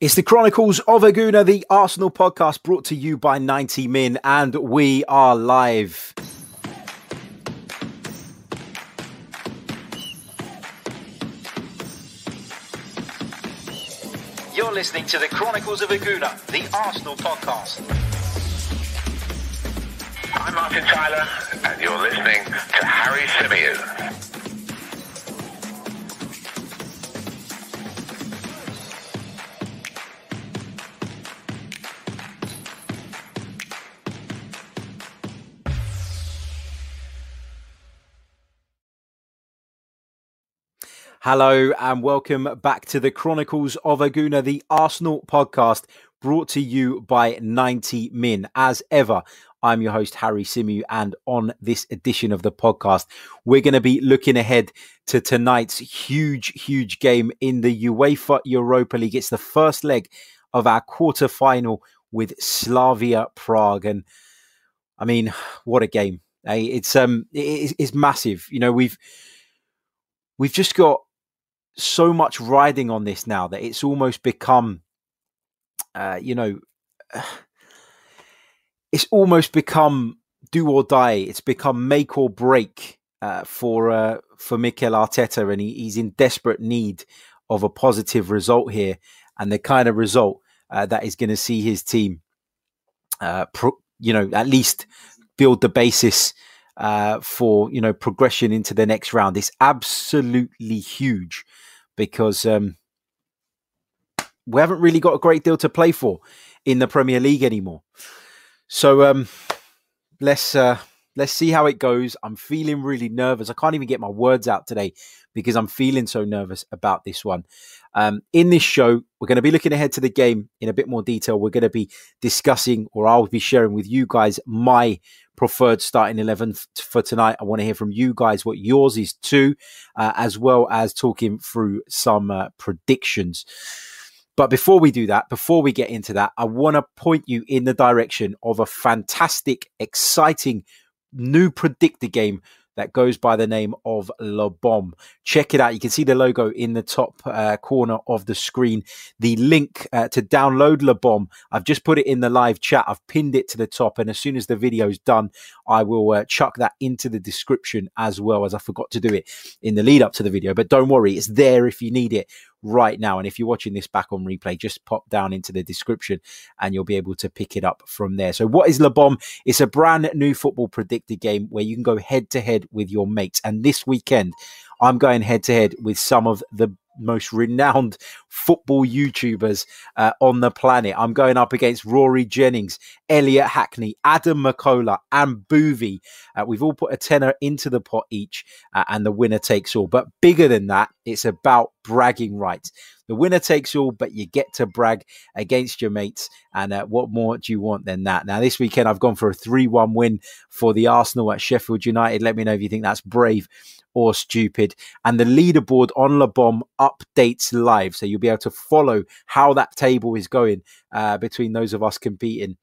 It's the Chronicles of a Gooner, the Arsenal podcast brought to you by 90 Min, and we are live. You're listening to the Chronicles of a Gooner, the Arsenal podcast. I'm Martin Tyler, and you're listening to Harry Symeou. Hello and welcome back to the Chronicles of a Gooner, the Arsenal podcast brought to you by 90 Min. As ever, I'm your host, Harry Symeou, and on this edition of the podcast, we're going to be looking ahead to tonight's huge, huge game in the UEFA Europa League. It's the first leg of our quarter final with Slavia Prague. And I mean, what a game. It's um it's, it's massive. You know, we've we've just got so much riding on this now that it's almost become, uh, you know, it's almost become do or die. It's become make or break uh, for uh, for Mikel Arteta, and he, he's in desperate need of a positive result here, and the kind of result uh, that is going to see his team, uh, pro- you know, at least build the basis uh, for you know progression into the next round. It's absolutely huge because um, we haven't really got a great deal to play for in the Premier League anymore. So um, let's uh, let's see how it goes. I'm feeling really nervous. I can't even get my words out today because I'm feeling so nervous about this one. Um, in this show, we're going to be looking ahead to the game in a bit more detail. We're going to be discussing, or I'll be sharing with you guys, my preferred starting 11 for tonight. I want to hear from you guys what yours is too, uh, as well as talking through some uh, predictions. But before we do that, before we get into that, I want to point you in the direction of a fantastic, exciting new predictor game that goes by the name of LEBOM. Check it out. You can see the logo in the top uh, corner of the screen. The link uh, to download LEBOM, I've just put it in the live chat. I've pinned it to the top. And as soon as the video is done, I will uh, chuck that into the description as well as I forgot to do it in the lead up to the video. But don't worry, it's there if you need it right now. And if you're watching this back on replay, just pop down into the description and you'll be able to pick it up from there. So, what is LEBOM? It's a brand new football predictor game where you can go head to head with your mates. And this weekend, I'm going head to head with some of the most renowned football YouTubers uh, on the planet. I'm going up against Rory Jennings, Elliot Hackney, Adam McCullough, and Boovy. Uh, we've all put a tenner into the pot each, uh, and the winner takes all. But bigger than that, it's about bragging rights. The winner takes all, but you get to brag against your mates. And uh, what more do you want than that? Now, this weekend, I've gone for a 3 1 win for the Arsenal at Sheffield United. Let me know if you think that's brave or stupid. And the leaderboard on LEBOM updates live. So you'll be able to follow how that table is going uh, between those of us competing.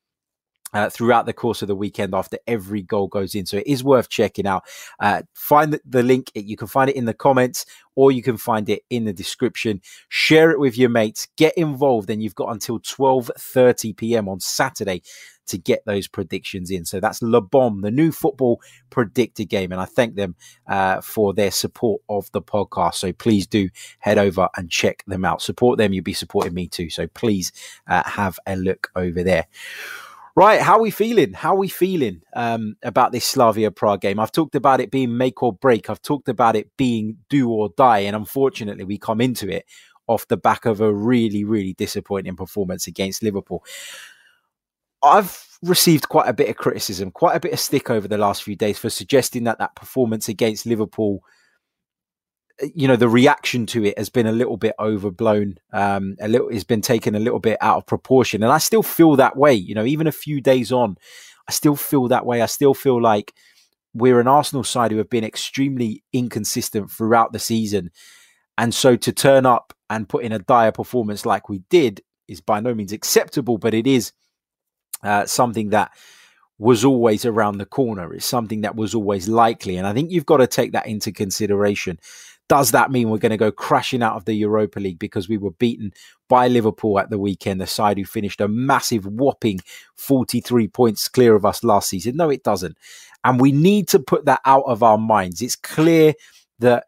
Uh, throughout the course of the weekend after every goal goes in. So it is worth checking out. Uh, find the, the, link. You can find it in the comments or you can find it in the description. Share it with your mates. Get involved. And you've got until 12.30 p.m. on Saturday to get those predictions in. So that's LEBOM, the new football predictor game. And I thank them uh, for their support of the podcast. So please do head over and check them out. Support them. You'll be supporting me too. So please uh, have a look over there. Right, how are we feeling? How are we feeling um, about this Slavia Prague game? I've talked about it being make or break. I've talked about it being do or die, and unfortunately, we come into it off the back of a really, really disappointing performance against Liverpool. I've received quite a bit of criticism, quite a bit of stick over the last few days for suggesting that that performance against Liverpool, you know, the reaction to it has been a little bit overblown. Um, a little, has been taken a little bit out of proportion, and I still feel that way. You know, even a few days on, I still feel that way. I still feel like we're an Arsenal side who have been extremely inconsistent throughout the season, and so to turn up and put in a dire performance like we did is by no means acceptable, but it is uh, something that was always around the corner. It's something that was always likely. And I think you've got to take that into consideration Does that mean we're going to go crashing out of the Europa League because we were beaten by Liverpool at the weekend, the side who finished a massive whopping 43 points clear of us last season? No, it doesn't. And we need to put that out of our minds. It's clear that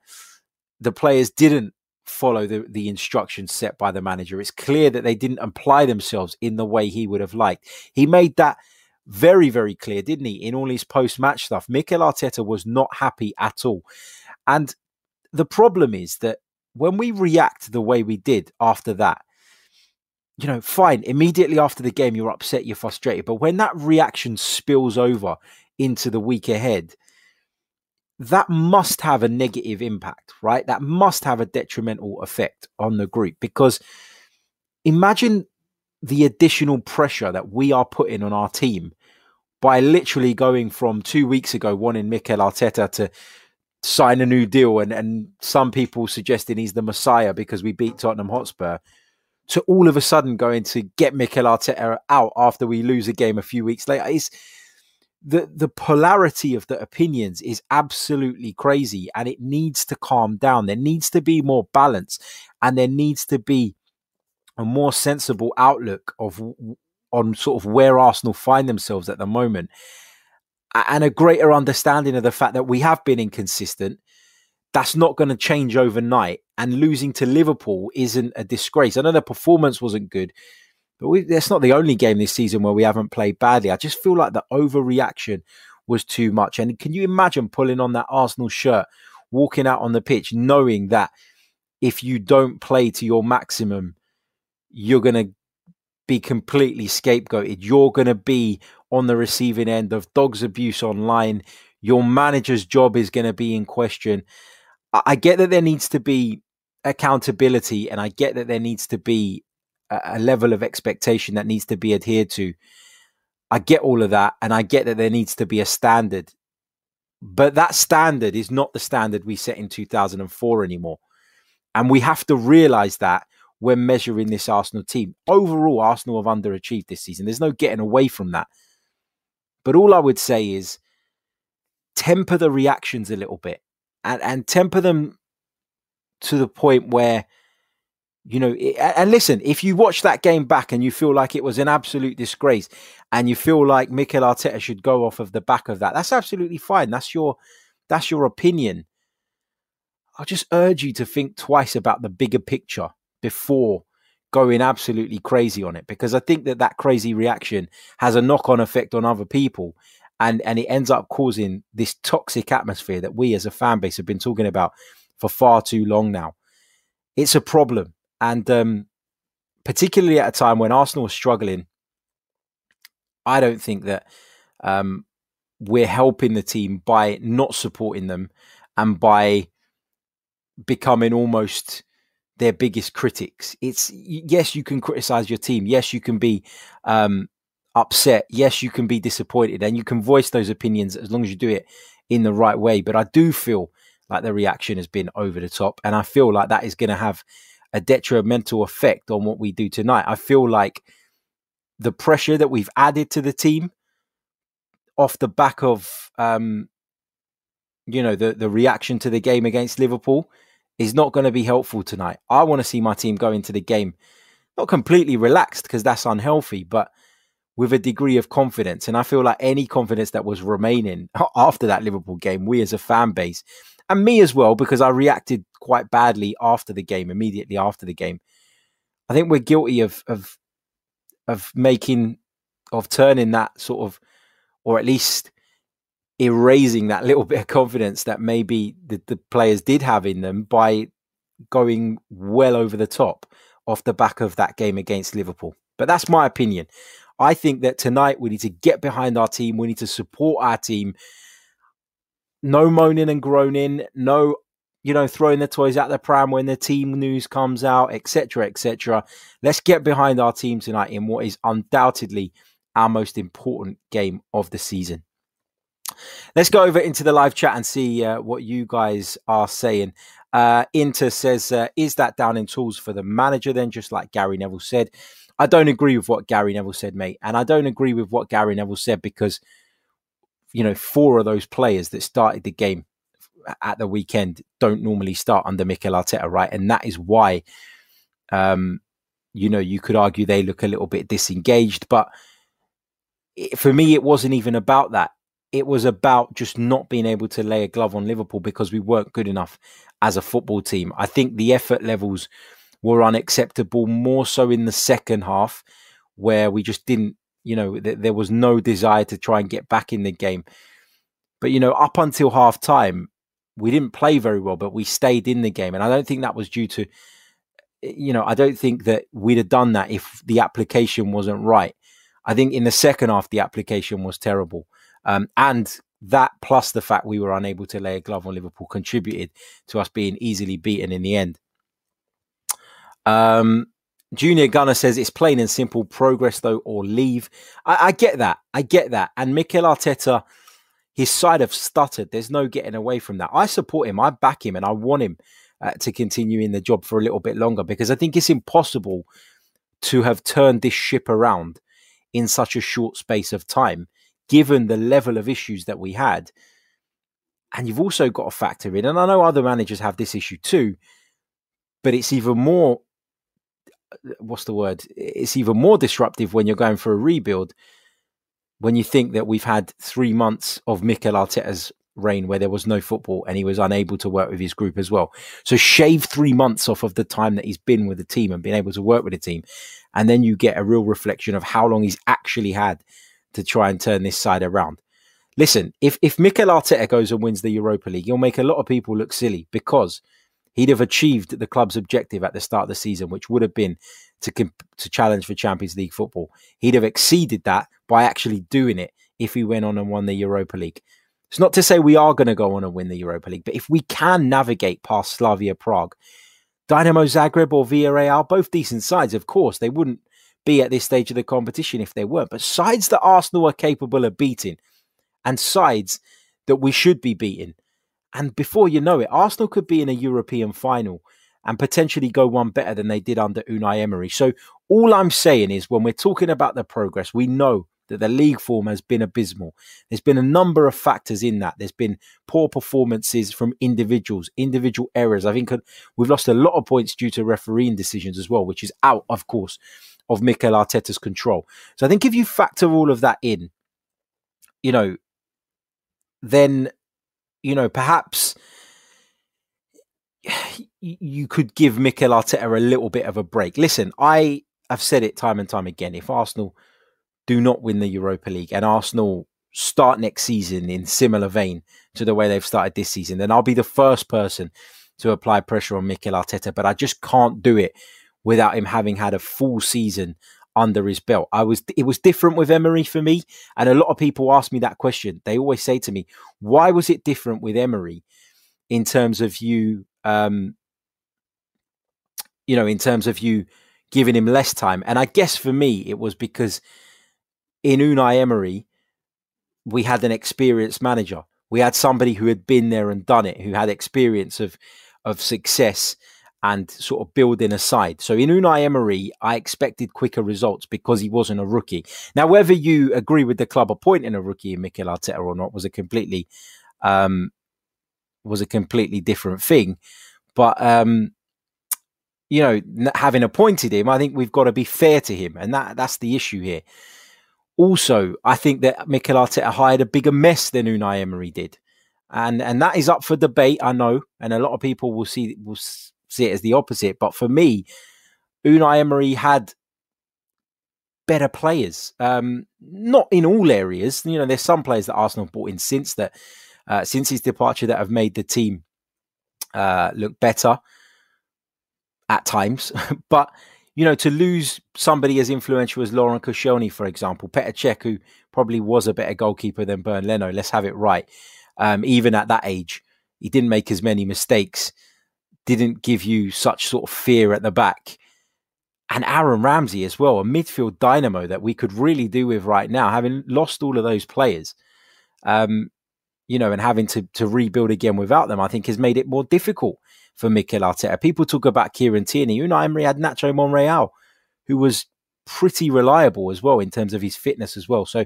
the players didn't follow the, the instructions set by the manager. It's clear that they didn't apply themselves in the way he would have liked. He made that very, very clear, didn't he, in all his post match stuff? Mikel Arteta was not happy at all. And the problem is that when we react the way we did after that, you know, fine, immediately after the game, you're upset, you're frustrated. But when that reaction spills over into the week ahead, that must have a negative impact, right? That must have a detrimental effect on the group because imagine the additional pressure that we are putting on our team by literally going from two weeks ago wanting Mikel Arteta to sign a new deal and, and some people suggesting he's the messiah because we beat Tottenham Hotspur to all of a sudden going to get Mikel Arteta out after we lose a game a few weeks later. is the the polarity of the opinions is absolutely crazy and it needs to calm down. There needs to be more balance and there needs to be a more sensible outlook of on sort of where Arsenal find themselves at the moment, and a greater understanding of the fact that we have been inconsistent. That's not going to change overnight, and losing to Liverpool isn't a disgrace. I know the performance wasn't good, but we, that's not the only game this season where we haven't played badly. I just feel like the overreaction was too much. And can you imagine pulling on that Arsenal shirt, walking out on the pitch, knowing that if you don't play to your maximum, you're going to be completely scapegoated. You're going to be on the receiving end of dogs abuse online. Your manager's job is going to be in question. I get that there needs to be accountability and I get that there needs to be a level of expectation that needs to be adhered to. I get all of that and I get that there needs to be a standard. But that standard is not the standard we set in 2004 anymore. And we have to realize that when measuring this Arsenal team. Overall, Arsenal have underachieved this season. There's no getting away from that. But all I would say is temper the reactions a little bit and, and temper them to the point where, you know, and listen, if you watch that game back and you feel like it was an absolute disgrace and you feel like Mikel Arteta should go off of the back of that, that's absolutely fine. That's your that's your opinion. I'll just urge you to think twice about the bigger picture before going absolutely crazy on it because I think that that crazy reaction has a knock on effect on other people and and it ends up causing this toxic atmosphere that we as a fan base have been talking about for far too long now. It's a problem and um, particularly at a time when Arsenal is struggling I don't think that um, we're helping the team by not supporting them and by becoming almost their biggest critics. It's yes, you can criticize your team. Yes, you can be um, upset. Yes, you can be disappointed, and you can voice those opinions as long as you do it in the right way. But I do feel like the reaction has been over the top, and I feel like that is going to have a detrimental effect on what we do tonight. I feel like the pressure that we've added to the team off the back of um, you know the the reaction to the game against Liverpool is not going to be helpful tonight. I want to see my team go into the game not completely relaxed because that's unhealthy, but with a degree of confidence. And I feel like any confidence that was remaining after that Liverpool game, we as a fan base, and me as well, because I reacted quite badly after the game, immediately after the game. I think we're guilty of of of making of turning that sort of, or at least erasing that little bit of confidence that maybe the, the players did have in them by going well over the top off the back of that game against Liverpool. But that's my opinion. I think that tonight we need to get behind our team. We need to support our team. No moaning and groaning. No, you know, throwing the toys out the pram when the team news comes out, etc., etc. Let's get behind our team tonight in what is undoubtedly our most important game of the season. Let's go over into the live chat and see uh, what you guys are saying. Uh, Inter says, uh, is that down in tools for the manager then, just like Gary Neville said? I don't agree with what Gary Neville said, mate. And I don't agree with what Gary Neville said because, you know, four of those players that started the game at the weekend don't normally start under Mikel Arteta, right? And that is why, um, you know, you could argue they look a little bit disengaged. But it, for me, it wasn't even about that. It was about just not being able to lay a glove on Liverpool because we weren't good enough as a football team. I think the effort levels were unacceptable, more so in the second half, where we just didn't, you know, th- there was no desire to try and get back in the game. But, you know, up until half time, we didn't play very well, but we stayed in the game. And I don't think that was due to, you know, I don't think that we'd have done that if the application wasn't right. I think in the second half, the application was terrible. Um, and that plus the fact we were unable to lay a glove on Liverpool contributed to us being easily beaten in the end. Um, Junior Gunner says it's plain and simple progress though or leave. I, I get that. I get that. And Mikel Arteta his side have stuttered. There's no getting away from that. I support him. I back him, and I want him uh, to continue in the job for a little bit longer because I think it's impossible to have turned this ship around in such a short space of time, given the level of issues that we had. And you've also got to factor in, and I know other managers have this issue too, but it's even more. What's the word? It's even more disruptive when you're going for a rebuild when you think that we've had three months of Mikel Arteta's reign where there was no football and he was unable to work with his group as well. So shave three months off of the time that he's been with the team and been able to work with the team. And then you get a real reflection of how long he's actually had to try and turn this side around. Listen, if, if Mikel Arteta goes and wins the Europa League, he'll make a lot of people look silly because he'd have achieved the club's objective at the start of the season, which would have been to comp- to challenge for Champions League football. He'd have exceeded that by actually doing it if he went on and won the Europa League. It's not to say we are going to go on and win the Europa League, but if we can navigate past Slavia Prague, Dynamo Zagreb or Villarreal, both decent sides, of course, they wouldn't be at this stage of the competition if they weren't. But sides that Arsenal are capable of beating and sides that we should be beating. And before you know it, Arsenal could be in a European final and potentially go one better than they did under Unai Emery. So all I'm saying is when we're talking about the progress, we know that the league form has been abysmal. There's been a number of factors in that. There's been poor performances from individuals, individual errors. I think we've lost a lot of points due to refereeing decisions as well, which is out, of course, of Mikel Arteta's control. So I think if you factor all of that in, you know, then, you know, perhaps you could give Mikel Arteta a little bit of a break. Listen, I have said it time and time again. If Arsenal do not win the Europa League and Arsenal start next season in similar vein to the way they've started this season, then I'll be the first person to apply pressure on Mikel Arteta. But I just can't do it without him having had a full season under his belt. I was it was different with Emery for me, and a lot of people ask me that question. They always say to me, "Why was it different with Emery in terms of you um, you know, in terms of you giving him less time. And I guess for me, it was because in Unai Emery, we had an experienced manager. We had somebody who had been there and done it, who had experience of of success and sort of building a side. So in Unai Emery, I expected quicker results because he wasn't a rookie. Now, whether you agree with the club appointing a rookie in Mikel Arteta or not was a completely um, was a completely different thing. But um, you know, having appointed him, I think we've got to be fair to him, and that that's the issue here. Also, I think that Mikel Arteta hired a bigger mess than Unai Emery did, and and that is up for debate. I know, and a lot of people will see will see it as the opposite. But for me, Unai Emery had better players. Um, not in all areas. You know, there's some players that Arsenal brought in since that uh, since his departure that have made the team uh, look better at times. but you know, to lose somebody as influential as Laurent Koscielny, for example, Petr Cech, who probably was a better goalkeeper than Bernd Leno, let's have it right. Um, even at that age, he didn't make as many mistakes, didn't give you such sort of fear at the back. And Aaron Ramsey as well, a midfield dynamo that we could really do with right now, having lost all of those players. Um, you know, and having to to rebuild again without them, I think has made it more difficult for Mikel Arteta. People talk about Kieran Tierney. Unai Emery had Nacho Monreal, who was pretty reliable as well in terms of his fitness as well. So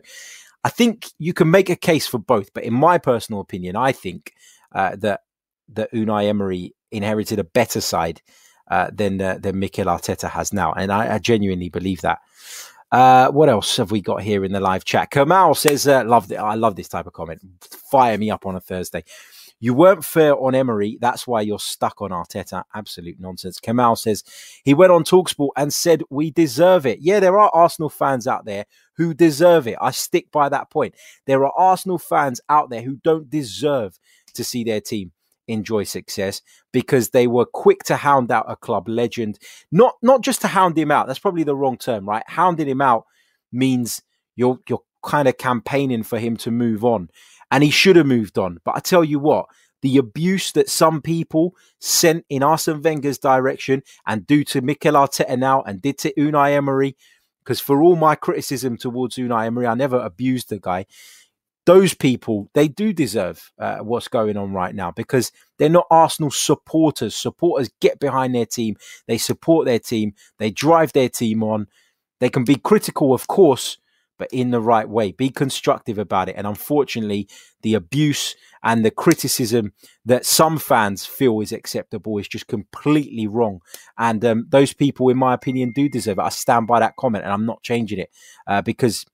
I think you can make a case for both. But in my personal opinion, I think uh, that that Unai Emery inherited a better side uh, than uh, than Mikel Arteta has now, and I, I genuinely believe that. Uh, what else have we got here in the live chat? Kamal says, uh, "Love. I love this type of comment. Fire me up on a Thursday." You weren't fair on Emery. That's why you're stuck on Arteta. Absolute nonsense. Kamal says he went on Talksport and said we deserve it. Yeah, there are Arsenal fans out there who deserve it. I stick by that point. There are Arsenal fans out there who don't deserve to see their team enjoy success because they were quick to hound out a club legend. Not not just to hound him out. That's probably the wrong term, right? Hounding him out means you're you're kind of campaigning for him to move on and he should have moved on. But I tell you what, the abuse that some people sent in Arsene Wenger's direction and do to Mikel Arteta now and did to Unai Emery, because for all my criticism towards Unai Emery, I never abused the guy. Those people, they do deserve uh, what's going on right now because they're not Arsenal supporters. Supporters get behind their team, they support their team, they drive their team on. They can be critical, of course, but in the right way. Be constructive about it. And unfortunately, the abuse and the criticism that some fans feel is acceptable is just completely wrong. And um, those people, in my opinion, do deserve it. I stand by that comment and I'm not changing it uh, because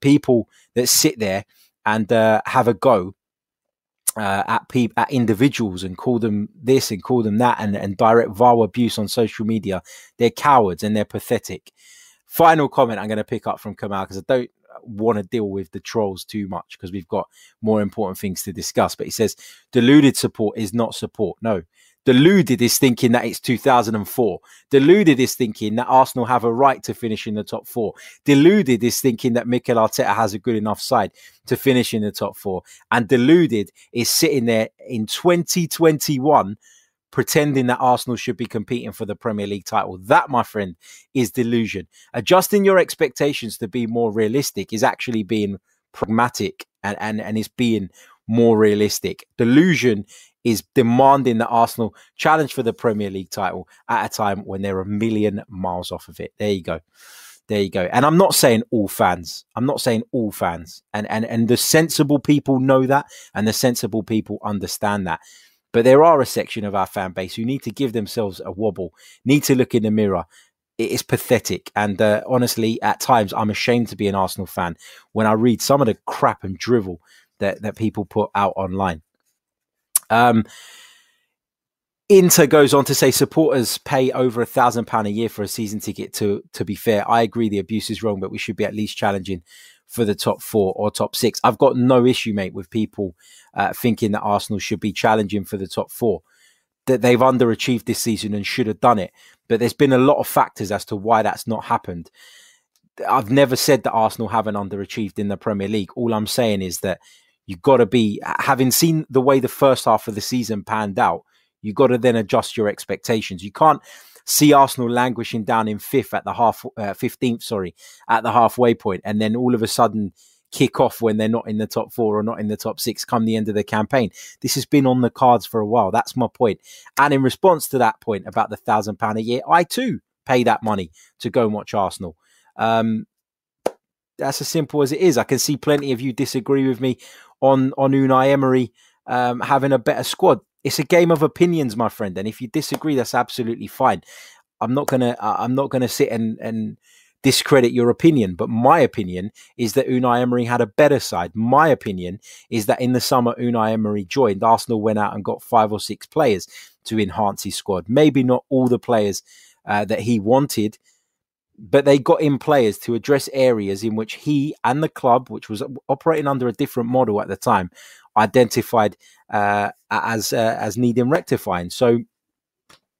people that sit there and uh, have a go uh, at people at individuals and call them this and call them that and, and direct vile abuse on social media they're cowards and they're pathetic Final comment I'm going to pick up from Kamal because I don't want to deal with the trolls too much because we've got more important things to discuss. But he says deluded support is not support. No. Deluded is thinking that it's 2004. Deluded is thinking that Arsenal have a right to finish in the top four. Deluded is thinking that Mikel Arteta has a good enough side to finish in the top four. And deluded is sitting there in 2021 pretending that Arsenal should be competing for the Premier League title. That, my friend, is delusion. Adjusting your expectations to be more realistic is actually being pragmatic and, and, and is being more realistic. Delusion is demanding that Arsenal challenge for the Premier League title at a time when they're a million miles off of it. There you go. There you go. And I'm not saying all fans. I'm not saying all fans. And and and the sensible people know that and the sensible people understand that. But there are a section of our fan base who need to give themselves a wobble, need to look in the mirror. It is pathetic. And uh, honestly, at times, I'm ashamed to be an Arsenal fan when I read some of the crap and drivel that, that people put out online. Um, Inter goes on to say supporters pay over a thousand pound a year for a season ticket. To to be fair, I agree the abuse is wrong, but we should be at least challenging for the top four or top six. I've got no issue, mate, with people uh, thinking that Arsenal should be challenging for the top four. That they've underachieved this season and should have done it. But there's been a lot of factors as to why that's not happened. I've never said that Arsenal haven't underachieved in the Premier League. All I'm saying is that you've got to be, having seen the way the first half of the season panned out, you've got to then adjust your expectations. You can't see Arsenal languishing down in fifth at the half, uh, 15th, sorry, at the halfway point, and then all of a sudden kick off when they're not in the top four or not in the top six come the end of the campaign. This has been on the cards for a while. That's my point. And in response to that point about the thousand pound a year, I too pay that money to go and watch Arsenal. Um, that's as simple as it is. I can see plenty of you disagree with me on on Unai Emery um, having a better squad it's a game of opinions, my friend. And if you disagree, that's absolutely fine. I'm not gonna I'm not gonna sit and and discredit your opinion, but my opinion is that Unai Emery had a better side. My opinion is that in the summer Unai Emery joined, Arsenal went out and got five or six players to enhance his squad. Maybe not all the players uh, that he wanted, but they got in players to address areas in which he and the club, which was operating under a different model at the time, identified uh, as uh, as needing rectifying. So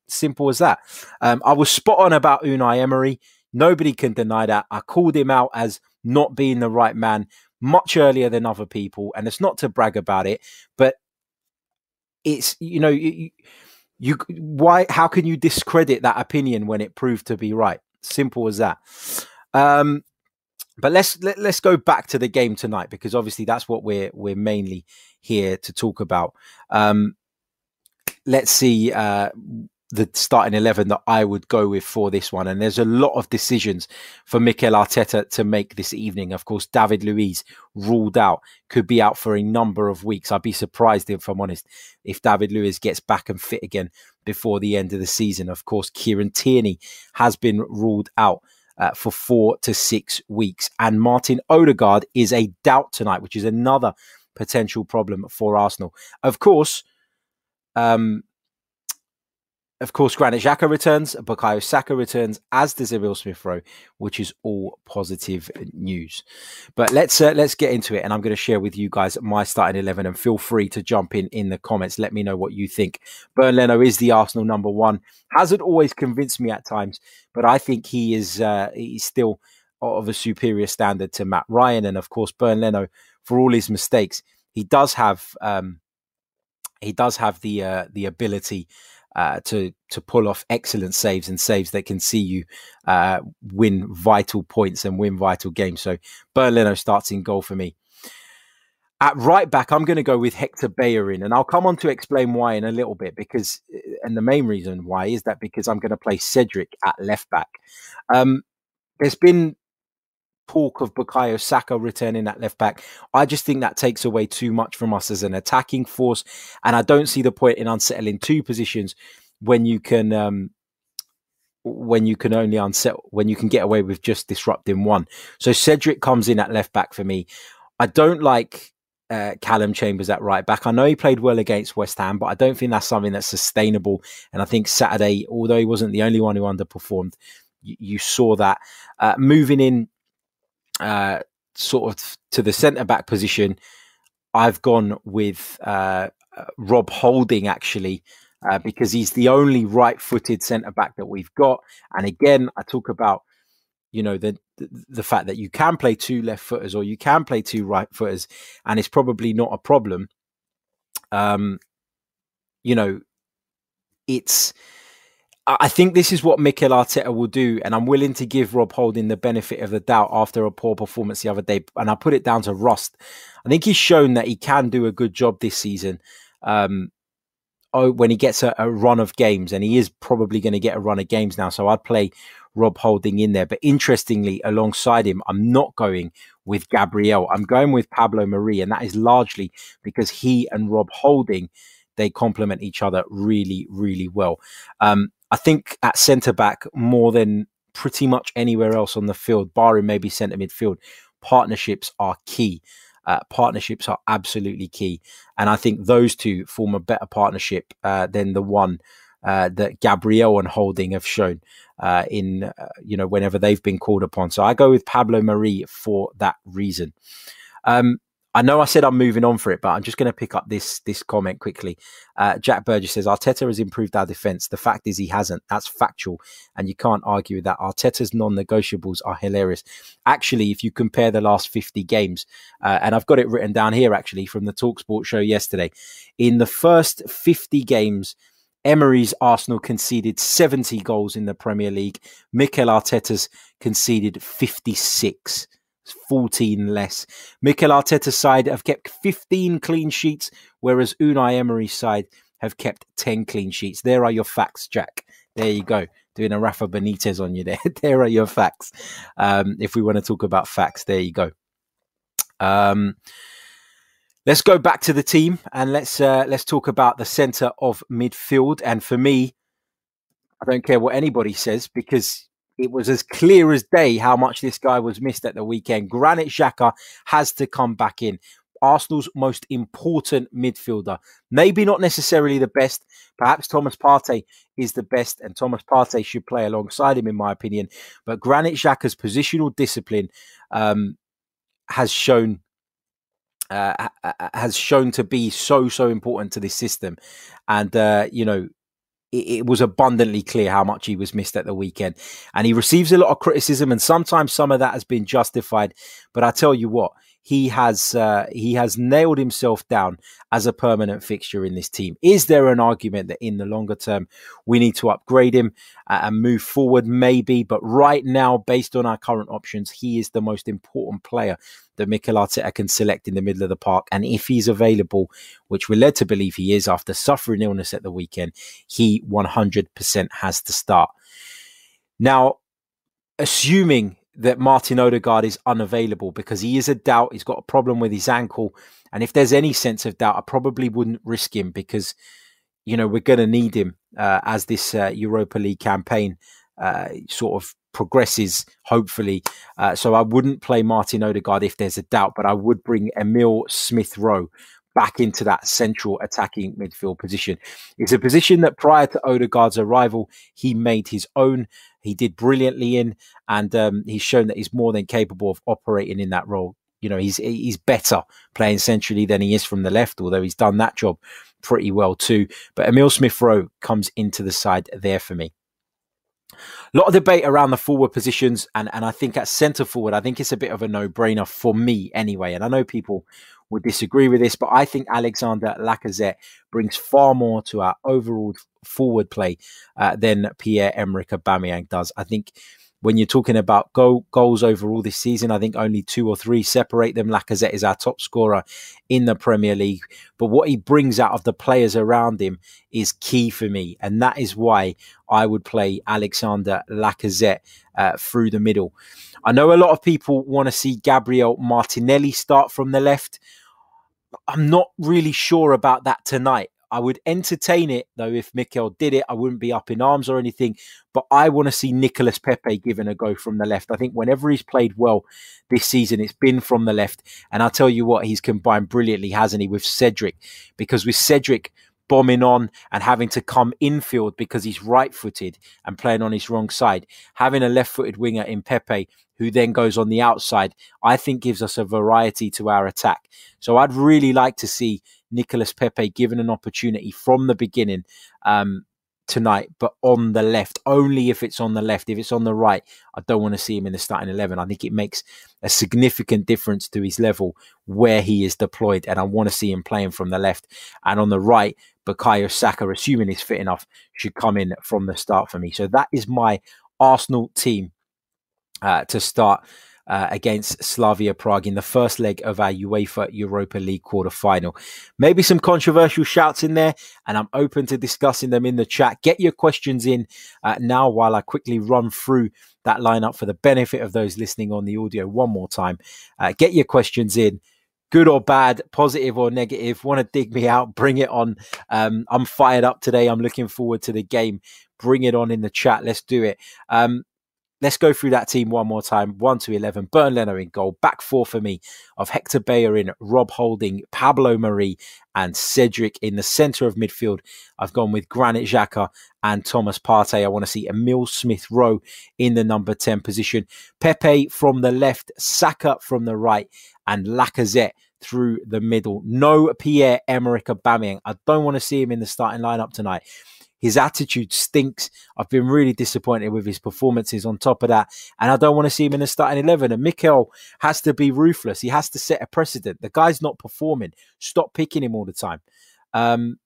simple as that. Um, I was spot on about Unai Emery. Nobody can deny that. I called him out as not being the right man much earlier than other people, and it's not to brag about it, but it's you know you, you why how can you discredit that opinion when it proved to be right? Simple as that. Um, but let's let, us let us go back to the game tonight because obviously that's what we're we're mainly here to talk about. Um, let's see. Uh, the starting 11 that I would go with for this one. And there's a lot of decisions for Mikel Arteta to make this evening. Of course, David Luiz ruled out, could be out for a number of weeks. I'd be surprised, if I'm honest, if David Luiz gets back and fit again before the end of the season. Of course, Kieran Tierney has been ruled out. Uh, for four to six weeks. And Martin Odegaard is a doubt tonight, which is another potential problem for Arsenal. Of course, um, of course, Granit Xhaka returns, Bukayo Saka returns, as does Emil Smith Rowe, which is all positive news. But let's uh, let's get into it, and I'm going to share with you guys my starting eleven, and feel free to jump in in the comments. Let me know what you think. Bernd Leno is the Arsenal number one. Hasn't always convinced me at times, but I think he is uh, he's still of a superior standard to Matt Ryan, and of course, Bernd Leno, for all his mistakes, he does have um, he does have the uh, the ability uh, to to pull off excellent saves and saves that can see you uh, win vital points and win vital games. So Bernd Leno starts in goal for me. At right back, I'm going to go with Hector Bellerin, and I'll come on to explain why in a little bit. Because, uh, and the main reason why is that because I'm going to play Cedric at left back. Um, there's been talk of Bukayo Saka returning at left back. I just think that takes away too much from us as an attacking force, and I don't see the point in unsettling two positions when you can um, when you can only unsettle when you can get away with just disrupting one. So Cedric comes in at left back for me. I don't like uh, Callum Chambers at right back. I know he played well against West Ham, but I don't think that's something that's sustainable. And I think Saturday, although he wasn't the only one who underperformed, you, you saw that. Uh, moving in uh, sort of to the centre back position, I've gone with uh, Rob Holding actually. Uh, because he's the only right-footed centre back that we've got, and again, I talk about you know the, the, the fact that you can play two left footers or you can play two right footers, and it's probably not a problem. Um, you know, it's I think this is what Mikel Arteta will do, and I'm willing to give Rob Holding the benefit of the doubt after a poor performance the other day. And I put it down to rust. I think he's shown that he can do a good job this season. Um, oh, when he gets a, a, run of games, and he is probably going to get a run of games now. So I'd play Rob Holding in there. But interestingly, alongside him, I'm not going with Gabriel. I'm going with Pablo Mari, and that is largely because he and Rob Holding they complement each other really, really well. Um, I think at centre back more than pretty much anywhere else on the field, barring maybe centre midfield, partnerships are key. Uh, partnerships are absolutely key, and I think those two form a better partnership uh, than the one uh, that Gabriel and Holding have shown uh, in uh, you know whenever they've been called upon. So I go with Pablo Mari for that reason. Um, I know I said I'm moving on for it, but I'm just going to pick up this this comment quickly. Uh, Jack Burgess says Arteta has improved our defense. The fact is he hasn't. That's factual, and you can't argue with that. Arteta's non-negotiables are hilarious. Actually, if you compare the last 50 games, uh, and I've got it written down here actually from the Talksport show yesterday, in the first 50 games. Emery's Arsenal conceded 70 goals in the Premier League. Mikel Arteta's conceded 56. 14 less. Mikel Arteta's side have kept 15 clean sheets, whereas Unai Emery's side have kept 10 clean sheets. There are your facts, Jack. There you go. Doing a Rafa Benitez on you there. there are your facts. Um, if we want to talk about facts, there you go. Um, let's go back to the team and let's uh, let's talk about the centre of midfield. And for me, I don't care what anybody says because it was as clear as day how much this guy was missed at the weekend. Granit Xhaka has to come back in. Arsenal's most important midfielder. Maybe not necessarily the best. Perhaps Thomas Partey is the best, and Thomas Partey should play alongside him, in my opinion. But Granit Xhaka's positional discipline um, has shown uh, has shown to be so so important to this system, and uh, you know it, was abundantly clear how much he was missed at the weekend. And he receives a lot of criticism, and sometimes some of that has been justified. But I tell you what, he has uh, he has nailed himself down as a permanent fixture in this team. Is there an argument that in the longer term we need to upgrade him uh, and move forward? Maybe, but right now, based on our current options, he is the most important player that Mikel Arteta can select in the middle of the park. And if he's available, which we're led to believe he is after suffering illness at the weekend, he 100% has to start. Now, assuming that Martin Odegaard is unavailable because he is a doubt. He's got a problem with his ankle. And if there's any sense of doubt, I probably wouldn't risk him because, you know, we're going to need him uh, as this uh, Europa League campaign uh, sort of progresses, hopefully. Uh, so I wouldn't play Martin Odegaard if there's a doubt, but I would bring Emil Smith Rowe back into that central attacking midfield position. It's a position that prior to Odegaard's arrival, he made his own. He did brilliantly in, and um, he's shown that he's more than capable of operating in that role. You know, he's he's better playing centrally than he is from the left, although he's done that job pretty well too. But Emil Smith Rowe comes into the side there for me. A lot of debate around the forward positions, and, and I think at centre forward, I think it's a bit of a no brainer for me anyway. And I know people would disagree with this, but I think Alexander Lacazette brings far more to our overall forward play uh, than Pierre Emerick Aubameyang does. I think when you're talking about goal, goals overall this season, I think only two or three separate them. Lacazette is our top scorer in the Premier League, but what he brings out of the players around him is key for me, and that is why I would play Alexander Lacazette uh, through the middle. I know a lot of people want to see Gabriel Martinelli start from the left. I'm not really sure about that tonight. I would entertain it though if Mikel did it. I wouldn't be up in arms or anything, but I want to see Nicolas Pepe given a go from the left. I think whenever he's played well this season, it's been from the left. And I'll tell you what, he's combined brilliantly, hasn't he, with Cedric? Because with Cedric, bombing on and having to come infield because he's right footed and playing on his wrong side. Having a left footed winger in Pepe who then goes on the outside, I think gives us a variety to our attack. So I'd really like to see Nicolas Pepe given an opportunity from the beginning um, tonight, but on the left, only if it's on the left. If it's on the right, I don't want to see him in the starting 11. I think it makes a significant difference to his level where he is deployed, and I want to see him playing from the left. And on the right, Bukayo Saka, assuming he's fit enough, should come in from the start for me. So that is my Arsenal team uh, to start uh, against Slavia Prague in the first leg of our UEFA Europa League quarter final. Maybe some controversial shouts in there, and I'm open to discussing them in the chat. Get your questions in uh, now while I quickly run through that lineup for the benefit of those listening on the audio one more time. Uh, get your questions in good or bad, positive or negative, want to dig me out, bring it on. Um, I'm fired up today. I'm looking forward to the game. Bring it on in the chat. Let's do it. Um, Let's go through that team one more time. 1 to 11. Bernd Leno in goal. Back four for me of Hector Bellerin, Rob Holding, Pablo Mari, and Cedric in the centre of midfield. I've gone with Granit Xhaka and Thomas Partey. I want to see Emil Smith Rowe in the number 10 position. Pepe from the left, Saka from the right, and Lacazette through the middle. No Pierre Emerick Aubameyang. I don't want to see him in the starting lineup tonight. His attitude stinks. I've been really disappointed with his performances on top of that. And I don't want to see him in the starting 11. And Mikel has to be ruthless. He has to set a precedent. The guy's not performing. Stop picking him all the time. Um,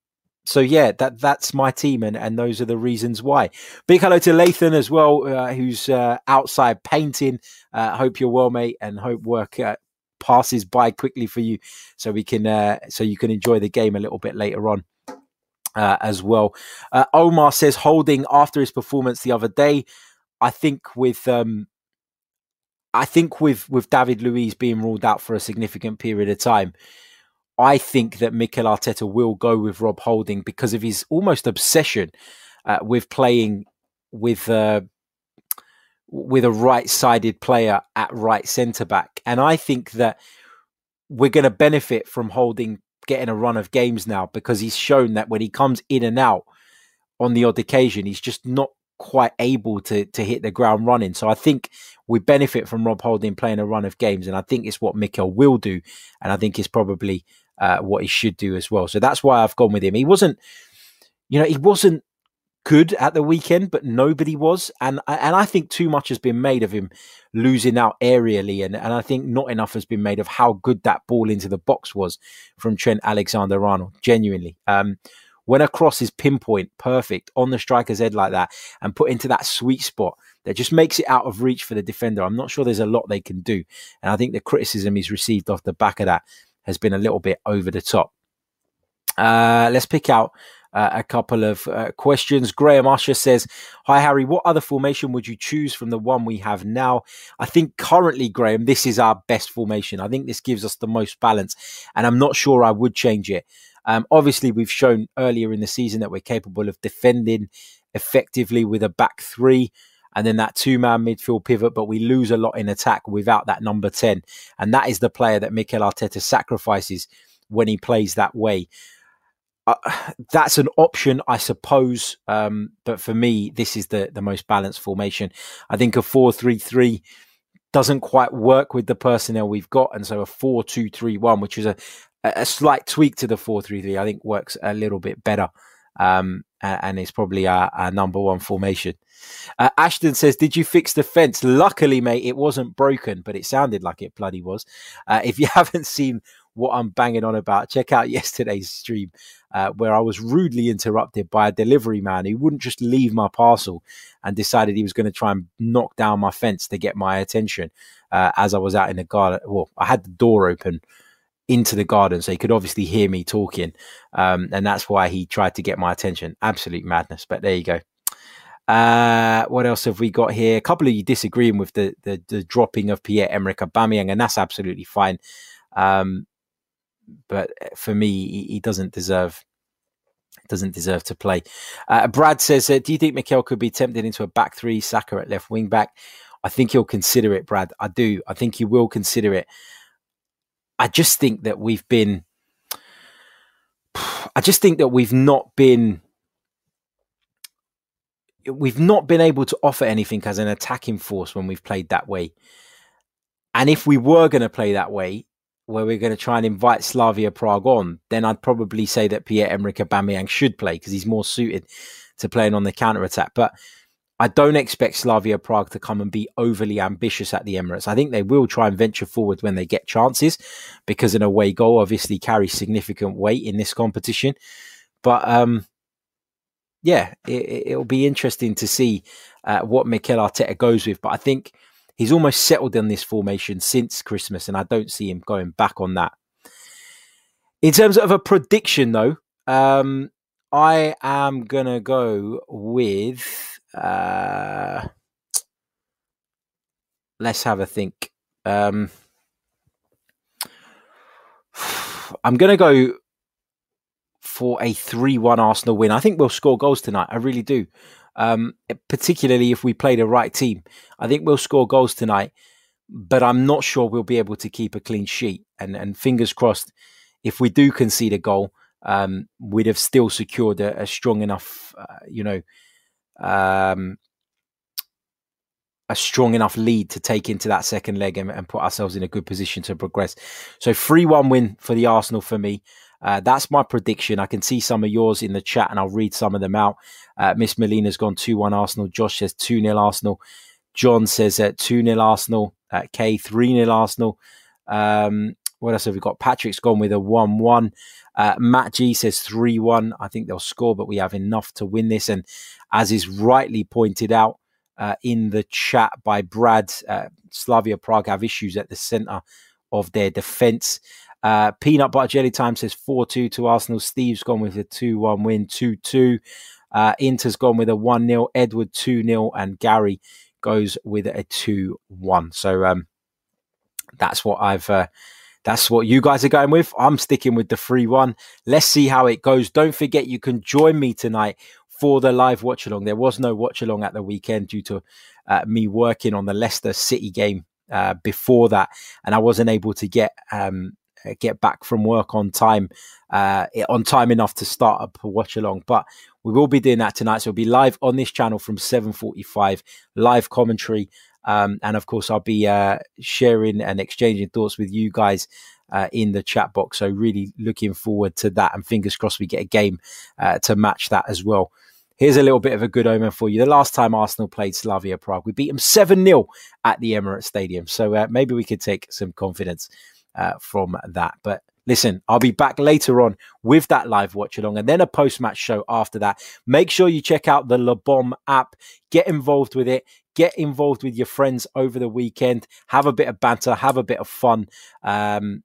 so yeah, that that's my team, and, and those are the reasons why. Big hello to Lathan as well, uh, who's uh, outside painting. Uh, hope you're well, mate, and hope work uh, passes by quickly for you, so we can uh, so you can enjoy the game a little bit later on uh, as well. Uh, Omar says holding after his performance the other day. I think with um, I think with with David Luiz being ruled out for a significant period of time, I think that Mikel Arteta will go with Rob Holding because of his almost obsession uh, with playing with uh, with a right-sided player at right centre back, and I think that we're going to benefit from Holding getting a run of games now because he's shown that when he comes in and out on the odd occasion, he's just not quite able to to hit the ground running. So I think we benefit from Rob Holding playing a run of games, and I think it's what Mikel will do, and I think it's probably uh, what he should do as well. So that's why I've gone with him. He wasn't, you know, he wasn't good at the weekend, but nobody was. And and I think too much has been made of him losing out aerially, and, and I think not enough has been made of how good that ball into the box was from Trent Alexander Arnold. Genuinely, um, when a cross is pinpoint perfect on the striker's head like that, and put into that sweet spot that just makes it out of reach for the defender, I'm not sure there's a lot they can do. And I think the criticism he's received off the back of that has been a little bit over the top. Uh, let's pick out uh, a couple of uh, questions. Graham Usher says, Hi, Harry. What other formation would you choose from the one we have now? I think currently, Graham, this is our best formation. I think this gives us the most balance, and I'm not sure I would change it. Um, obviously, we've shown earlier in the season that we're capable of defending effectively with a back three and then that two man midfield pivot, but we lose a lot in attack without that number 10. And that is the player that Mikel Arteta sacrifices when he plays that way uh, that's an option, I suppose. Um, but for me, this is the the most balanced formation. I think a four three three doesn't quite work with the personnel we've got, and so a four two three one, which is a a slight tweak to the four three three, I think works a little bit better. Um, and it's probably our, our number one formation. Uh, Ashton says, "Did you fix the fence?" Luckily, mate, it wasn't broken, but it sounded like it bloody was. Uh, if you haven't seen what I'm banging on about, check out yesterday's stream uh, where I was rudely interrupted by a delivery man who wouldn't just leave my parcel and decided he was going to try and knock down my fence to get my attention uh, as I was out in the garden. Well, I had the door open into the garden so he could obviously hear me talking. Um, and that's why he tried to get my attention. Absolute madness. But there you go. Uh, what else have we got here? A couple of you disagreeing with the the, the dropping of Pierre Emerick Aubameyang, and that's absolutely fine. Um, but eh, for me, he, he doesn't deserve doesn't deserve to play. Uh, Brad says, uh, "Do you think Mikel could be tempted into a back three, Saka at left wing back?" I think he'll consider it, Brad. I do. I think he will consider it. I just think that we've been. I just think that we've not been. We've not been able to offer anything as an attacking force when we've played that way. And if we were going to play that way, where we're going to try and invite Slavia Prague on, then I'd probably say that Pierre Emerick Aubameyang should play because he's more suited to playing on the counter attack. But I don't expect Slavia Prague to come and be overly ambitious at the Emirates. I think they will try and venture forward when they get chances because an away goal obviously carries significant weight in this competition. But um, yeah, it, will be interesting to see uh, what Mikel Arteta goes with. But I think he's almost settled in this formation since Christmas, and I don't see him going back on that. In terms of a prediction, though, um, I am gonna go with. Uh, let's have a think. Um, I'm gonna go for a three-one Arsenal win. I think we'll score goals tonight. I really do um, particularly if we play the right team. I think we'll score goals tonight, but I'm not sure we'll be able to keep a clean sheet. And, and fingers crossed, if we do concede a goal, um, we'd have still secured a, a strong enough, uh, you know, um, a strong enough lead to take into that second leg and, and, put ourselves in a good position to progress. So 3 1 win for the Arsenal for me. Uh, that's my prediction. I can see some of yours in the chat and I'll read some of them out. Uh, Miss Melina's gone 2 1 Arsenal. Josh says 2 0 Arsenal. John says uh, 2 0 Arsenal. Uh, K 3 0 Arsenal. Um, what else have we got? Patrick's gone with a 1 1. Uh, Matt G says 3 1. I think they'll score, but we have enough to win this. And as is rightly pointed out uh, in the chat by Brad, uh, Slavia Prague have issues at the centre of their defence. Uh, Peanut Butter Jelly Time says 4 2 to Arsenal. Steve's gone with a 2 1 win, 2 2. Uh, Inter's gone with a 1 0. Edward 2 0. And Gary goes with a 2 1. So um, that's what I've. Uh, that's what you guys are going with. I'm sticking with the free 1. Let's see how it goes. Don't forget, you can join me tonight for the live watch along. There was no watch along at the weekend due to uh, me working on the Leicester City game uh, before that, and I wasn't able to get um, get back from work on time, uh, on time enough to start up a watch along. But we will be doing that tonight. So we'll be live on this channel from 7:45, live commentary, um, and of course I'll be uh, sharing and exchanging thoughts with you guys. Uh, in the chat box, so really looking forward to that, and fingers crossed we get a game uh, to match that as well. Here's a little bit of a good omen for you. The last time Arsenal played Slavia Prague, we beat them 7 0 at the Emirates Stadium. So uh, maybe we could take some confidence uh, from that. But listen, I'll be back later on with that live watch along and then a post match show after that. Make sure you check out the LEBOM app, get involved with it. Get involved with your friends over the weekend. Have a bit of banter. Have a bit of fun. Um,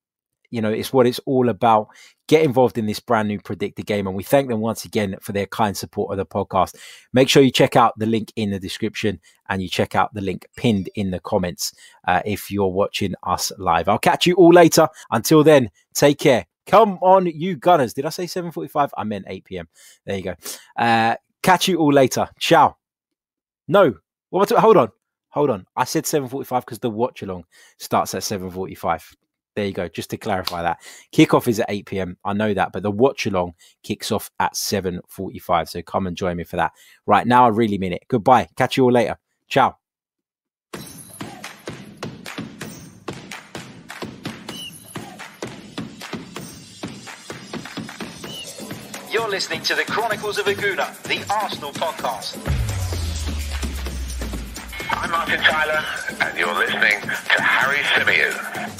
you know, it's what it's all about. Get involved in this brand new predictor game. And we thank them once again for their kind support of the podcast. Make sure you check out the link in the description and you check out the link pinned in the comments uh, if you're watching us live. I'll catch you all later. Until then, take care. Come on, you gunners. Did I say 7.45? I meant 8 p.m. There you go. Uh, catch you all later. Ciao. No, what? Hold on, hold on. I said seven forty-five because the watch along starts at seven forty-five. There you go. Just to clarify that, kickoff is at eight pm. I know that, but the watch along kicks off at seven forty-five. So come and join me for that. Right now, I really mean it. Goodbye. Catch you all later. Ciao. You're listening to the Chronicles of a Gooner, the Arsenal podcast. I'm Martin Tyler, and you're listening to Harry Symeou.